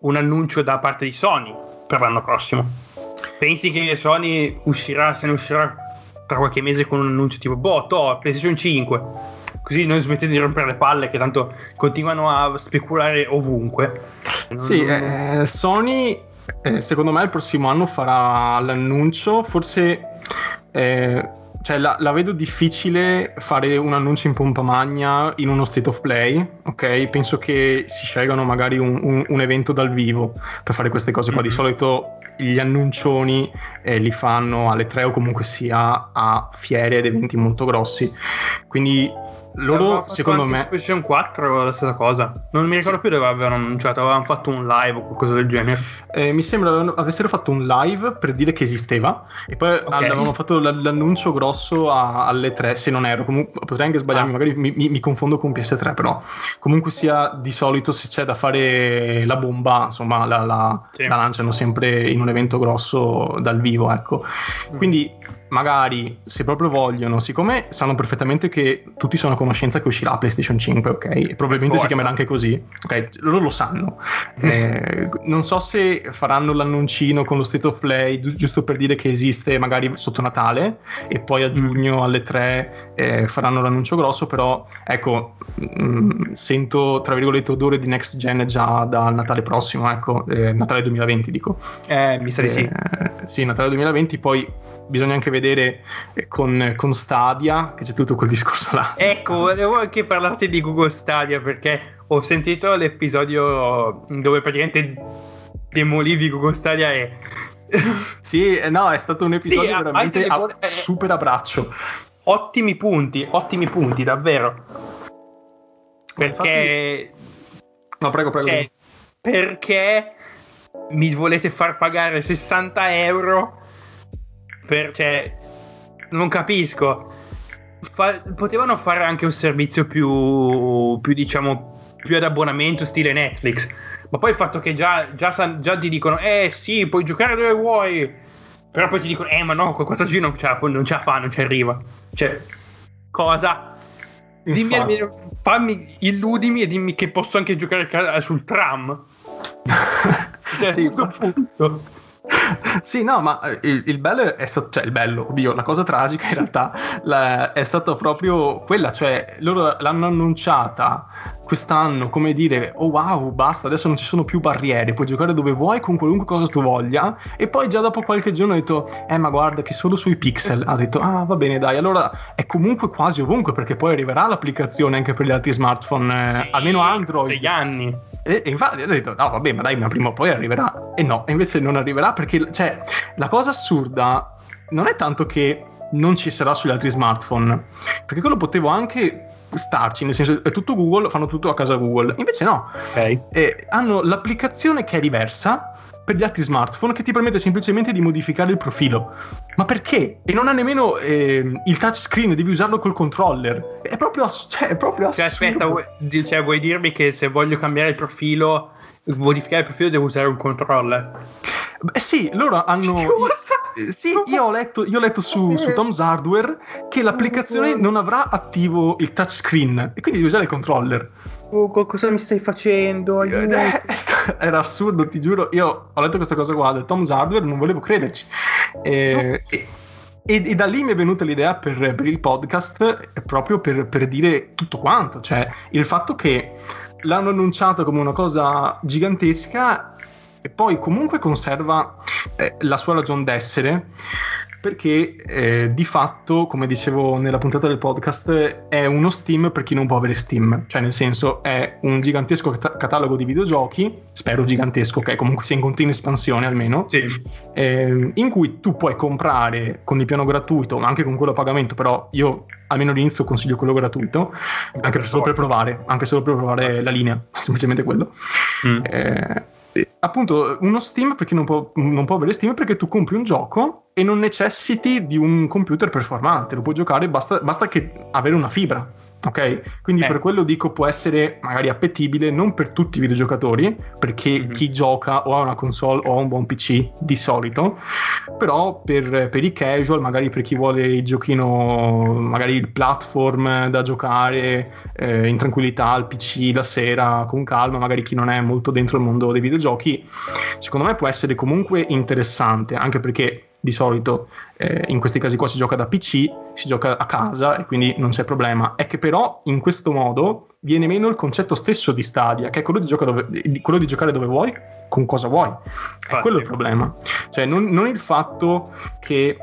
un annuncio da parte di Sony per l'anno prossimo? Pensi che Sony uscirà se ne uscirà tra qualche mese con un annuncio tipo boh to, PlayStation 5 così non smettete di rompere le palle che tanto continuano a speculare ovunque. Non... Sì, eh, Sony eh, secondo me il prossimo anno farà l'annuncio, forse... Eh, cioè la, la, vedo difficile fare un annuncio in pompa magna in uno state of play, ok? Penso che si scelgano magari un, un, un evento dal vivo per fare queste cose qua. Mm-hmm. Di solito gli annuncioni eh, li fanno alle tre o comunque sia a fiere ed eventi molto grossi. Quindi loro secondo me PlayStation 4 la stessa cosa non mi ricordo più dove avevano annunciato avevano fatto un live o qualcosa del genere eh, mi sembra avessero fatto un live per dire che esisteva e poi okay. avevano fatto l'annuncio grosso a, alle 3 se non ero comunque, potrei anche sbagliarmi ah. magari mi, mi, mi, confondo con PS3 però comunque sia di solito se c'è da fare la bomba insomma la, la, sì. la lanciano sempre in un evento grosso dal vivo ecco mm. quindi magari se proprio vogliono, siccome sanno perfettamente che tutti sono a conoscenza che uscirà PlayStation 5, ok? E probabilmente Forza. si chiamerà anche così, ok? Loro lo sanno. Eh, non so se faranno l'annuncino con lo State of Play giusto per dire che esiste magari sotto Natale e poi a giugno alle 3 eh, faranno l'annuncio grosso, però ecco, mh, mm, sento tra virgolette odore di next gen già dal Natale prossimo, ecco, eh, Natale 2020 dico. Eh, mi sa di sì. Eh, sì, Natale 2020, poi bisogna anche vedere eh, con, con, Stadia, che c'è tutto quel discorso là. Ecco, volevo anche parlarti di Google Stadia perché ho sentito l'episodio dove praticamente demolivi Google Stadia e... sì, eh, no, è stato un episodio sì, veramente a, eh, super abbraccio. Ottimi punti, ottimi punti, davvero. Perché... Infatti... No, prego, prego. Cioè, perché mi volete far pagare 60 euro per... Cioè, non capisco. Fa... potevano fare anche un servizio più, più diciamo, più ad abbonamento stile Netflix. Ma poi il fatto che già, già, già ti dicono, eh sì, puoi giocare dove vuoi. Però poi ti dicono, eh ma no, quel 4G non ce la, non ce la fa, non ci arriva. Cioè, cosa? Dimmi almeno, fammi, illudimi e dimmi che posso anche giocare sul tram. cioè, sì, a questo punto sì, no, ma eh, il, il, bello è stato, cioè il bello, oddio, la cosa tragica in realtà la, è stata proprio quella, cioè loro l'hanno annunciata quest'anno come dire, oh wow, basta, adesso non ci sono più barriere, puoi giocare dove vuoi con qualunque cosa tu voglia e poi già dopo qualche giorno ha detto, eh ma guarda che solo sui pixel, ha detto, ah va bene dai, allora è comunque quasi ovunque perché poi arriverà l'applicazione anche per gli altri smartphone, eh, sì, almeno Android. Sei anni. E, e infatti ho detto, no vabbè, ma dai, ma prima o poi arriverà. E no, invece non arriverà perché, cioè, la cosa assurda non è tanto che non ci sarà sugli altri smartphone, perché quello potevo anche starci, nel senso è tutto Google, fanno tutto a casa Google. Invece no, okay. eh, hanno l'applicazione che è diversa per gli altri smartphone che ti permette semplicemente di modificare il profilo. Ma perché? E non ha nemmeno eh, il touchscreen, devi usarlo col controller. È proprio, cioè, è proprio cioè, aspetta, vuoi, cioè, vuoi dirmi che se voglio cambiare il profilo, modificare il profilo, devo usare un controller? Beh, sì, loro hanno. Sì, io ho letto, io ho letto su, su, Tom's Hardware che l'applicazione non avrà attivo il touchscreen e quindi devi usare il controller. Oh, cosa mi stai facendo? Aiuto. Era assurdo, ti giuro. Io ho letto questa cosa qua del Tom's Hardware non volevo crederci. E, no. e, e, e, da lì mi è venuta l'idea per, per il podcast proprio per, per dire tutto quanto. Cioè, il fatto che l'hanno annunciato come una cosa gigantesca e poi comunque conserva eh, la sua ragione d'essere perché eh, di fatto, come dicevo nella puntata del podcast, è uno Steam per chi non può avere Steam, cioè nel senso è un gigantesco cat- catalogo di videogiochi, spero gigantesco, che comunque sia in continua espansione almeno, sì. eh, in cui tu puoi comprare con il piano gratuito, ma anche con quello a pagamento, però io almeno all'inizio consiglio quello gratuito, anche solo per provare, anche solo per provare la linea, semplicemente quello. Mm. Eh, appunto uno Steam perché non può, non può, avere Steam perché tu compri un gioco e non necessiti di un computer performante, lo puoi giocare, basta, basta che avere una fibra ok? Quindi eh. per quello dico può essere magari appetibile non per tutti i videogiocatori, perché mm-hmm. chi gioca o ha una console o ha un buon PC di solito, però per, per, i casual, magari per chi vuole il giochino, magari il platform da giocare eh, in tranquillità al PC la sera con calma, magari chi non è molto dentro il mondo dei videogiochi, secondo me può essere comunque interessante, anche perché di solito eh, in questi casi qua si gioca da PC, si gioca a casa e quindi non c'è problema. È che però in questo modo viene meno il concetto stesso di Stadia, che è quello di, dove, quello di giocare dove vuoi, con cosa vuoi. È quello il problema. Cioè non, non il fatto che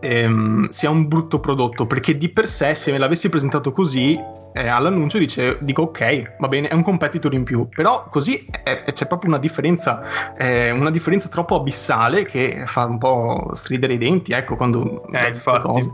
ehm, sia un brutto prodotto, perché di per sé se me l'avessi presentato così eh, all'annuncio dice, dico ok, va bene, è un competitor in più, però così è, è, c'è proprio una differenza, eh, una differenza troppo abissale che fa un po' stridere i denti, ecco, quando eh, cose.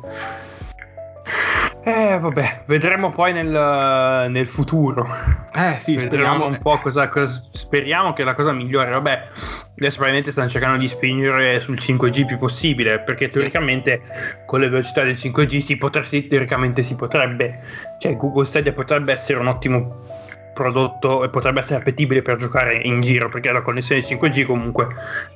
Eh, vabbè, vedremo poi nel, nel futuro. Eh, sì, speriamo un po' cosa, cosa, Speriamo che la cosa migliore. Vabbè, adesso probabilmente stanno cercando di spingere sul 5G più possibile. Perché sì. teoricamente con le velocità del 5G si potrebbe, teoricamente si potrebbe. Cioè, Google Stadia potrebbe essere un ottimo prodotto e potrebbe essere appetibile per giocare in giro. Perché la connessione 5G comunque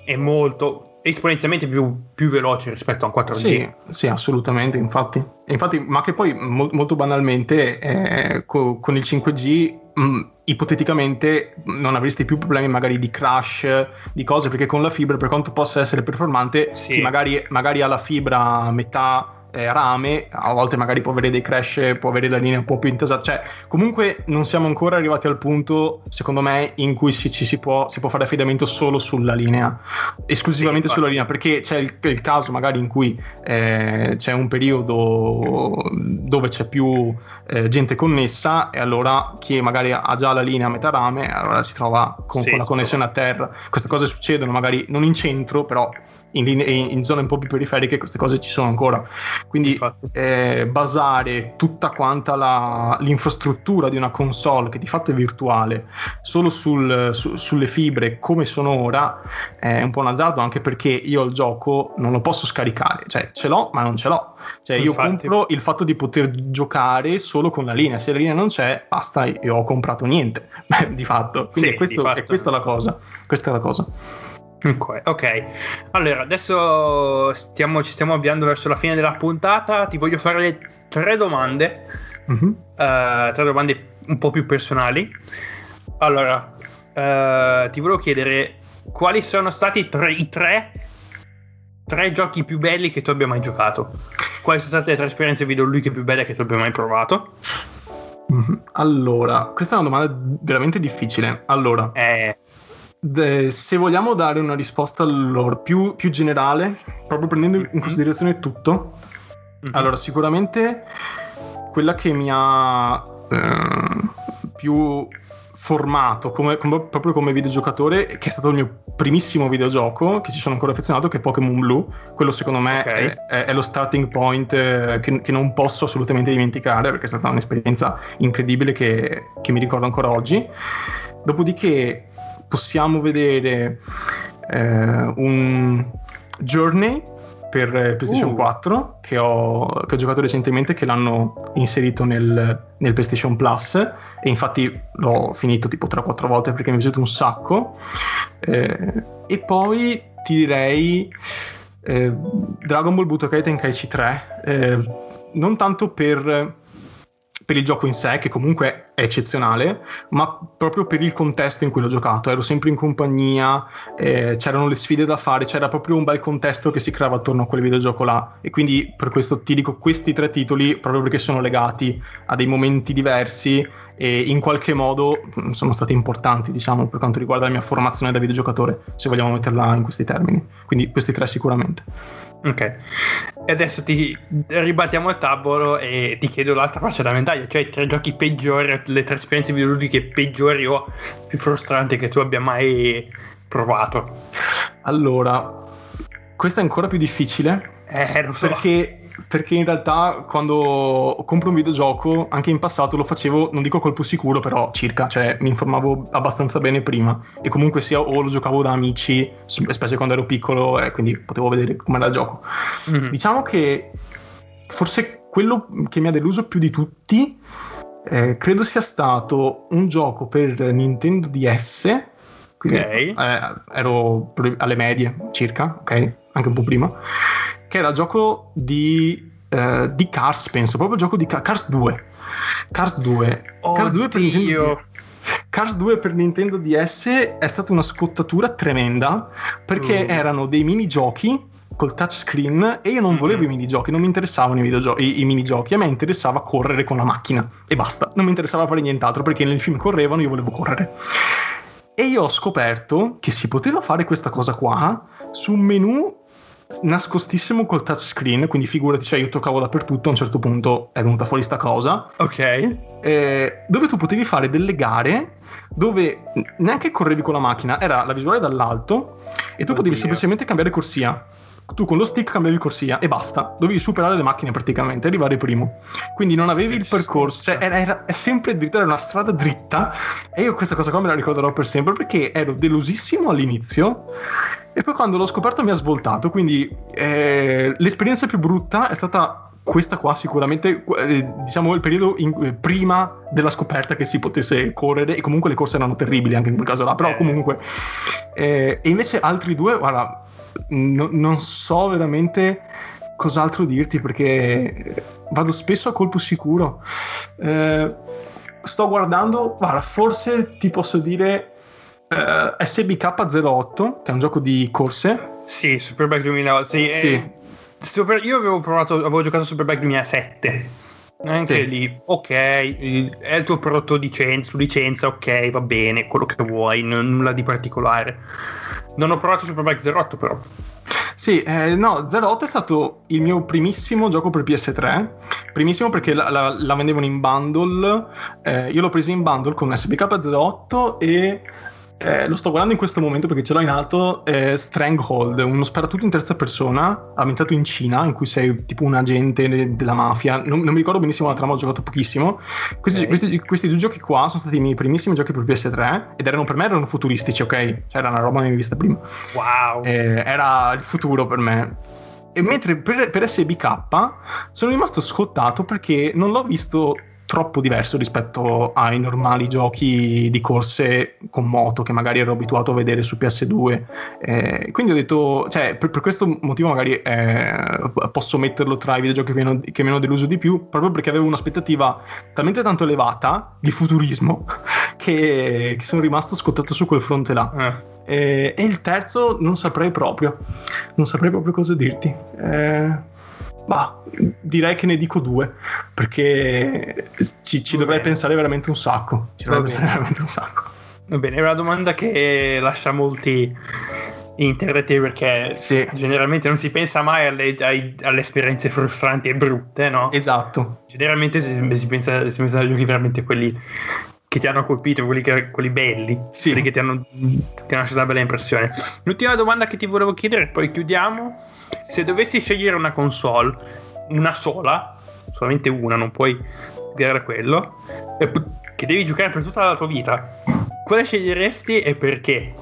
è molto esponenzialmente più, più, veloce rispetto a un 4G. Sì, sì assolutamente, infatti. infatti. Ma che poi mo- molto banalmente eh, co- con il 5G mh, mm, ipoteticamente non avresti più problemi magari di crash, di cose, perché con la fibra, per quanto possa essere performante, sì. magari, magari ha la fibra a metà eh, rame, a volte magari può avere dei crash, può avere la linea un po' più intasata, cioè comunque non siamo ancora arrivati al punto, secondo me, in cui si, ci si può, si può fare affidamento solo sulla linea, esclusivamente sì, sulla linea, perché c'è il, il, caso magari in cui eh, c'è un periodo dove c'è più eh, gente connessa e allora chi magari ha già la linea a metà rame, allora si trova con, sì, con la connessione a terra. Queste cose succedono magari non in centro, però in, linee, in, zone un po' più periferiche queste cose ci sono ancora. Quindi eh, basare tutta quanta la, l'infrastruttura di una console che di fatto è virtuale solo sul, su, sulle fibre come sono ora è un po' un azzardo anche perché io il gioco non lo posso scaricare, cioè ce l'ho ma non ce l'ho. Cioè io Infatti. compro il fatto di poter giocare solo con la linea, se la linea non c'è basta, io ho comprato niente di fatto. Quindi sì, è, questo, fatto. è questa la cosa. Questa è la cosa. Ok, allora adesso stiamo, ci stiamo avviando verso la fine della puntata. Ti voglio fare tre domande, mm-hmm. uh, tre domande un po' più personali. Allora, uh, ti volevo chiedere quali sono stati tre, i tre, tre giochi più belli che tu abbia mai giocato? Quali sono state le tre esperienze videoludiche più belle che tu abbia mai provato? Mm-hmm. Allora, questa è una domanda veramente difficile. Allora, eh. De, se vogliamo dare una risposta allora, più, più, generale, proprio prendendo in considerazione tutto, mm-hmm. allora sicuramente quella che mi ha eh, più formato come, come, proprio come videogiocatore, che è stato il mio primissimo videogioco, che ci sono ancora affezionato, che è Pokémon Blue. Quello secondo me okay. è, è, è, lo starting point eh, che, che, non posso assolutamente dimenticare, perché è stata un'esperienza incredibile che, che mi ricordo ancora oggi. Dopodiché possiamo vedere eh, un Journey per PlayStation uh. 4 che ho, che ho, giocato recentemente che l'hanno inserito nel, nel, PlayStation Plus. E infatti l'ho finito tipo 3-4 volte perché mi è piaciuto un sacco. Eh, e poi ti direi eh, Dragon Ball Budokai Tenkaichi 3 eh, non tanto per per il gioco in sé, che comunque eccezionale, ma proprio per il contesto in cui l'ho giocato. Ero sempre in compagnia, eh, c'erano le sfide da fare, c'era proprio un bel contesto che si creava attorno a quel videogioco là. E quindi per questo ti dico questi tre titoli, proprio perché sono legati a dei momenti diversi e in qualche modo mm, sono stati importanti, diciamo, per quanto riguarda la mia formazione da videogiocatore, se vogliamo metterla in questi termini. Quindi questi tre sicuramente. Ok, e adesso ti ribattiamo il tavolo e ti chiedo l'altra faccia della medaglia, cioè i tre giochi peggiori, le tre esperienze videoludiche peggiori o più frustranti che tu abbia mai provato. Allora, questo è ancora più difficile. Eh, lo so. Perché perché in realtà quando compro un videogioco, anche in passato lo facevo, non dico colpo sicuro, però circa, cioè mi informavo abbastanza bene prima e comunque sia o lo giocavo da amici, specie quando ero piccolo e quindi potevo vedere com'era il gioco. Mm-hmm. Diciamo che forse quello che mi ha deluso più di tutti eh, credo sia stato un gioco per Nintendo DS. Quindi, okay. eh, ero alle medie circa, ok? Anche un po' prima che era gioco di, uh, di Cars, penso, proprio gioco di Cars, Cars 2. Cars 2. Oh Cars 2 per Nintendo Cars 2 per Nintendo DS è stata una scottatura tremenda perché mm. erano dei minigiochi col touchscreen e io non volevo mm-hmm. i minigiochi, non mi interessavano i, videogio- i, i, minigiochi, a me interessava correre con la macchina e basta, non mi interessava fare nient'altro perché nel film correvano, io volevo correre. E io ho scoperto che si poteva fare questa cosa qua su un menu nascostissimo col touchscreen, quindi figurati, cioè io toccavo dappertutto, a un certo punto è venuta fuori sta cosa. Ok. Eh, dove tu potevi fare delle gare dove neanche correvi con la macchina, era la visuale dall'alto e tu Oddio. potevi semplicemente cambiare corsia. Tu con lo stick cambiavi corsia e basta, dovevi superare le macchine praticamente, arrivare primo. Quindi non avevi il percorso, cioè era, era, è sempre dritta, era una strada dritta. E io questa cosa qua me la ricorderò per sempre perché ero delusissimo all'inizio e poi quando l'ho scoperto mi ha svoltato, quindi eh, l'esperienza più brutta è stata questa qua sicuramente, eh, diciamo il periodo in, eh, prima della scoperta che si potesse correre e comunque le corse erano terribili anche in quel caso là, però eh. comunque... Eh, e invece altri due, guarda, no, non so veramente cos'altro dirti perché vado spesso a colpo sicuro. Eh, sto guardando, guarda, forse ti posso dire eh, SBK08, che è un gioco di corse. Sì, Superbike 2008. Sì, sì. Eh, Super, io avevo provato, avevo giocato Superbike 2007. Anche sì. lì, ok, è il tuo prodotto licenza, licenza, ok, va bene, quello che vuoi, n- nulla di particolare. Non ho provato Superbike 08 però. Sì, eh, no, 08 è stato il mio primissimo gioco per PS3. Primissimo perché la, la, la vendevano in bundle. Eh, io l'ho preso in bundle con SBK 08 e eh, lo sto guardando in questo momento perché ce l'ho in alto, è Stranghold, uno sparatutto in terza persona ambientato in Cina, in cui sei tipo un agente della mafia. Non, non mi ricordo benissimo la trama, ho giocato pochissimo. Questi, okay. questi, questi, due giochi qua sono stati i miei primissimi giochi per PS3 ed erano per me erano futuristici, ok? Cioè era una roba che mai vista prima. Wow! Eh, era il futuro per me. E mentre per, per SBK sono rimasto scottato perché non l'ho visto troppo diverso rispetto ai normali giochi di corse con moto che magari ero abituato a vedere su PS2 eh, quindi ho detto cioè per, per questo motivo magari eh, posso metterlo tra i videogiochi che mi, hanno, che mi hanno deluso di più proprio perché avevo un'aspettativa talmente tanto elevata di futurismo che, che sono rimasto scottato su quel fronte là. Eh. E, e, il terzo non saprei proprio non saprei proprio cosa dirti. Eh ma direi che ne dico due, perché ci, ci dovrei pensare veramente un sacco. Ci dovrei pensare veramente un sacco. Va bene, è una domanda che lascia molti interrogativi perché sì. generalmente non si pensa mai alle, ai, alle, esperienze frustranti e brutte, no? Esatto. Generalmente si, si, pensa, si pensa ai giochi veramente quelli che ti hanno colpito, quelli, che, quelli belli, sì. quelli che ti hanno, ti hanno lasciato una bella impressione. L'ultima domanda che ti volevo chiedere, poi chiudiamo se dovessi scegliere una console, una sola, solamente una, non puoi giocare quello, che devi giocare per tutta la tua vita, quale sceglieresti e perché?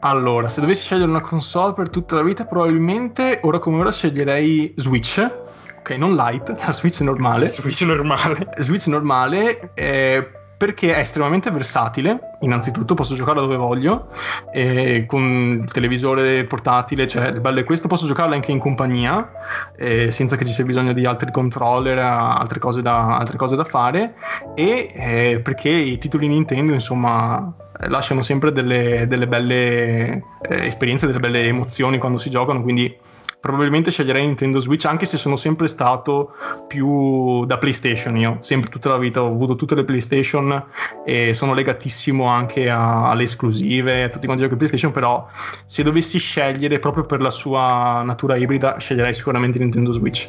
Allora, se dovessi scegliere una console per tutta la vita, probabilmente ora come ora sceglierei Switch. Ok, non Lite, la Switch normale. Switch normale. Switch normale. Eh, perché è estremamente versatile. Innanzitutto posso giocarla dove voglio, eh, con il televisore portatile, cioè il bello è questo, posso giocarla anche in compagnia, eh, senza che ci sia bisogno di altri controller, altre cose da, altre cose da fare, e eh, perché i titoli Nintendo, insomma, lasciano sempre delle, delle belle eh, esperienze, delle belle emozioni quando si giocano, quindi probabilmente sceglierei Nintendo Switch anche se sono sempre stato più da PlayStation io, sempre tutta la vita ho avuto tutte le PlayStation e sono legatissimo anche a, alle esclusive, a tutti quanti giochi PlayStation, però se dovessi scegliere proprio per la sua natura ibrida sceglierei sicuramente Nintendo Switch.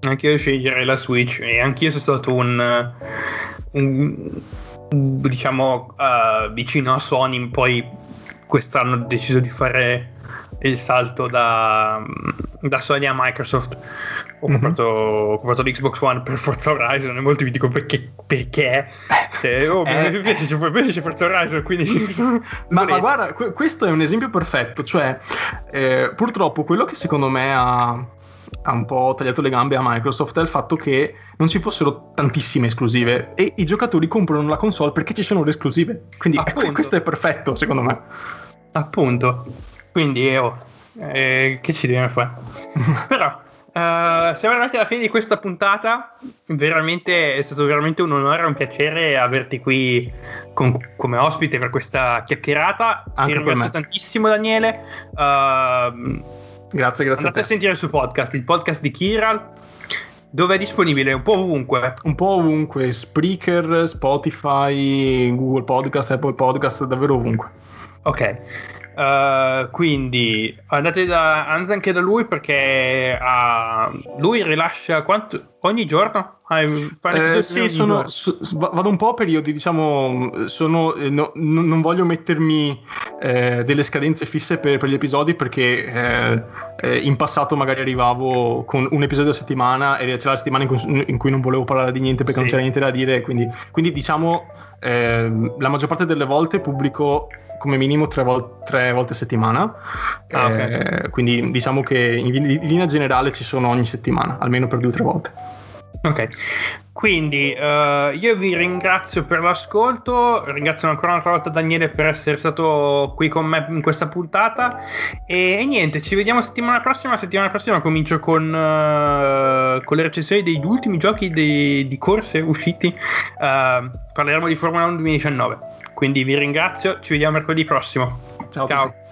Anche io sceglierei la Switch e anche io sono stato un, un diciamo uh, vicino a Sony, poi quest'anno ho deciso di fare il salto da, da Sony a Microsoft. Ho, mm-hmm. comprato, ho comprato l'Xbox One per Forza Horizon e molti mi dicono perché, perché? Cioè, oh, eh, mi piace, mi piace Forza Horizon quindi ma, ma, guarda questo è un esempio perfetto cioè eh, purtroppo quello che secondo me ha, ha un po' tagliato le gambe a Microsoft è il fatto che non ci fossero tantissime esclusive e i giocatori comprano la console perché ci sono le esclusive quindi eh, questo è perfetto secondo me appunto quindi, oh, eh, che ci dobbiamo fare? Però, uh, siamo arrivati alla fine di questa puntata. Veramente è stato veramente un onore e un piacere averti qui con, come ospite per questa chiacchierata. Anche Ti ringrazio tantissimo, Daniele. Uh, grazie, grazie. Andate a, a sentire il suo podcast, il podcast di Kiral. Dove è disponibile? Un po' ovunque. Un po' ovunque, Spreaker, Spotify, Google Podcast, Apple Podcast, davvero ovunque. Ok. Uh, quindi andate da Anza anche da lui perché uh, lui rilascia quanto, ogni giorno? Eh, sì, sono, su, vado un po' a periodi, diciamo, sono, eh, no, non voglio mettermi eh, delle scadenze fisse per, per gli episodi perché eh, eh, in passato magari arrivavo con un episodio a settimana e c'era la settimana in cui, in cui non volevo parlare di niente perché sì. non c'era niente da dire, quindi, quindi diciamo ehm, la maggior parte delle volte pubblico come minimo tre, vol- tre volte a settimana. Ah, okay. eh, quindi diciamo che in, in, linea generale ci sono ogni settimana, almeno per due o tre volte. Ok, quindi uh, io vi ringrazio per l'ascolto, ringrazio ancora una volta Daniele per essere stato qui con me in questa puntata e, e niente, ci vediamo settimana prossima, settimana prossima comincio con, uh, con le recensioni degli ultimi giochi di, di corse usciti, uh, parleremo di Formula 1 2019. Quindi vi ringrazio, ci vediamo mercoledì prossimo. Ciao. Ciao.